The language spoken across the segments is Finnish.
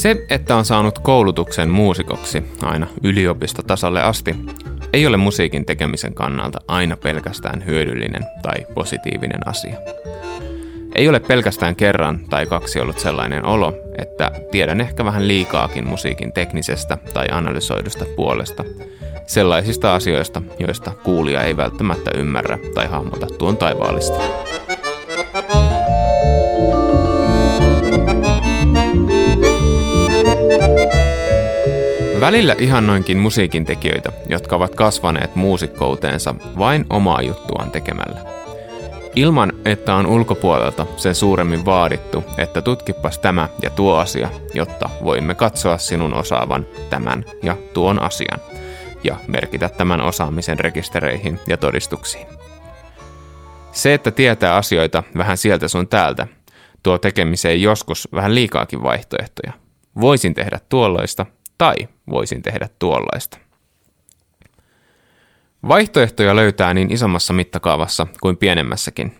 Se, että on saanut koulutuksen muusikoksi aina yliopistotasolle asti, ei ole musiikin tekemisen kannalta aina pelkästään hyödyllinen tai positiivinen asia. Ei ole pelkästään kerran tai kaksi ollut sellainen olo, että tiedän ehkä vähän liikaakin musiikin teknisestä tai analysoidusta puolesta, sellaisista asioista, joista kuulija ei välttämättä ymmärrä tai hahmota tuon taivaallista. Välillä ihannoinkin musiikin tekijöitä, jotka ovat kasvaneet muusikkouteensa vain omaa juttuaan tekemällä. Ilman, että on ulkopuolelta sen suuremmin vaadittu, että tutkipas tämä ja tuo asia, jotta voimme katsoa sinun osaavan tämän ja tuon asian ja merkitä tämän osaamisen rekistereihin ja todistuksiin. Se, että tietää asioita vähän sieltä sun täältä, tuo tekemiseen joskus vähän liikaakin vaihtoehtoja. Voisin tehdä tuolloista tai voisin tehdä tuollaista. Vaihtoehtoja löytää niin isommassa mittakaavassa kuin pienemmässäkin.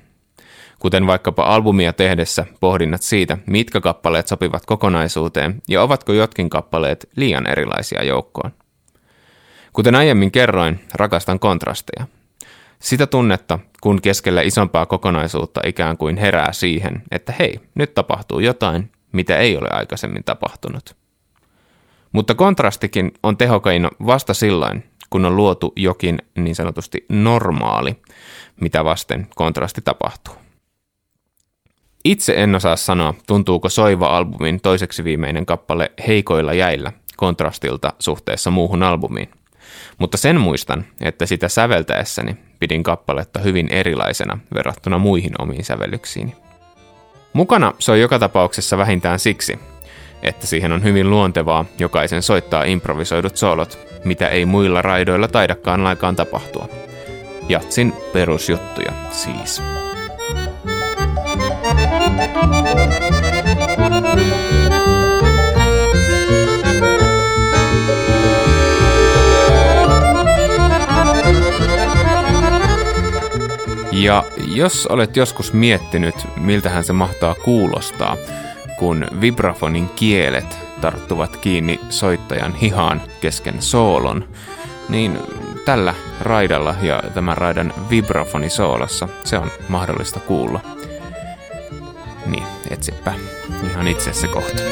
Kuten vaikkapa albumia tehdessä pohdinnat siitä, mitkä kappaleet sopivat kokonaisuuteen ja ovatko jotkin kappaleet liian erilaisia joukkoon. Kuten aiemmin kerroin, rakastan kontrasteja. Sitä tunnetta, kun keskellä isompaa kokonaisuutta ikään kuin herää siihen, että hei, nyt tapahtuu jotain, mitä ei ole aikaisemmin tapahtunut. Mutta kontrastikin on tehokaino vasta silloin, kun on luotu jokin niin sanotusti normaali, mitä vasten kontrasti tapahtuu. Itse en osaa sanoa, tuntuuko Soiva-albumin toiseksi viimeinen kappale heikoilla jäillä kontrastilta suhteessa muuhun albumiin. Mutta sen muistan, että sitä säveltäessäni pidin kappaletta hyvin erilaisena verrattuna muihin omiin sävellyksiini. Mukana se on joka tapauksessa vähintään siksi, että siihen on hyvin luontevaa jokaisen soittaa improvisoidut soolot, mitä ei muilla raidoilla taidakaan laikaan tapahtua. Jatsin perusjuttuja siis. Ja jos olet joskus miettinyt, miltähän se mahtaa kuulostaa, kun vibrafonin kielet tarttuvat kiinni soittajan hihaan kesken soolon, niin tällä raidalla ja tämän raidan vibrafonisoolossa se on mahdollista kuulla. Niin, etsipä ihan itse se kohta.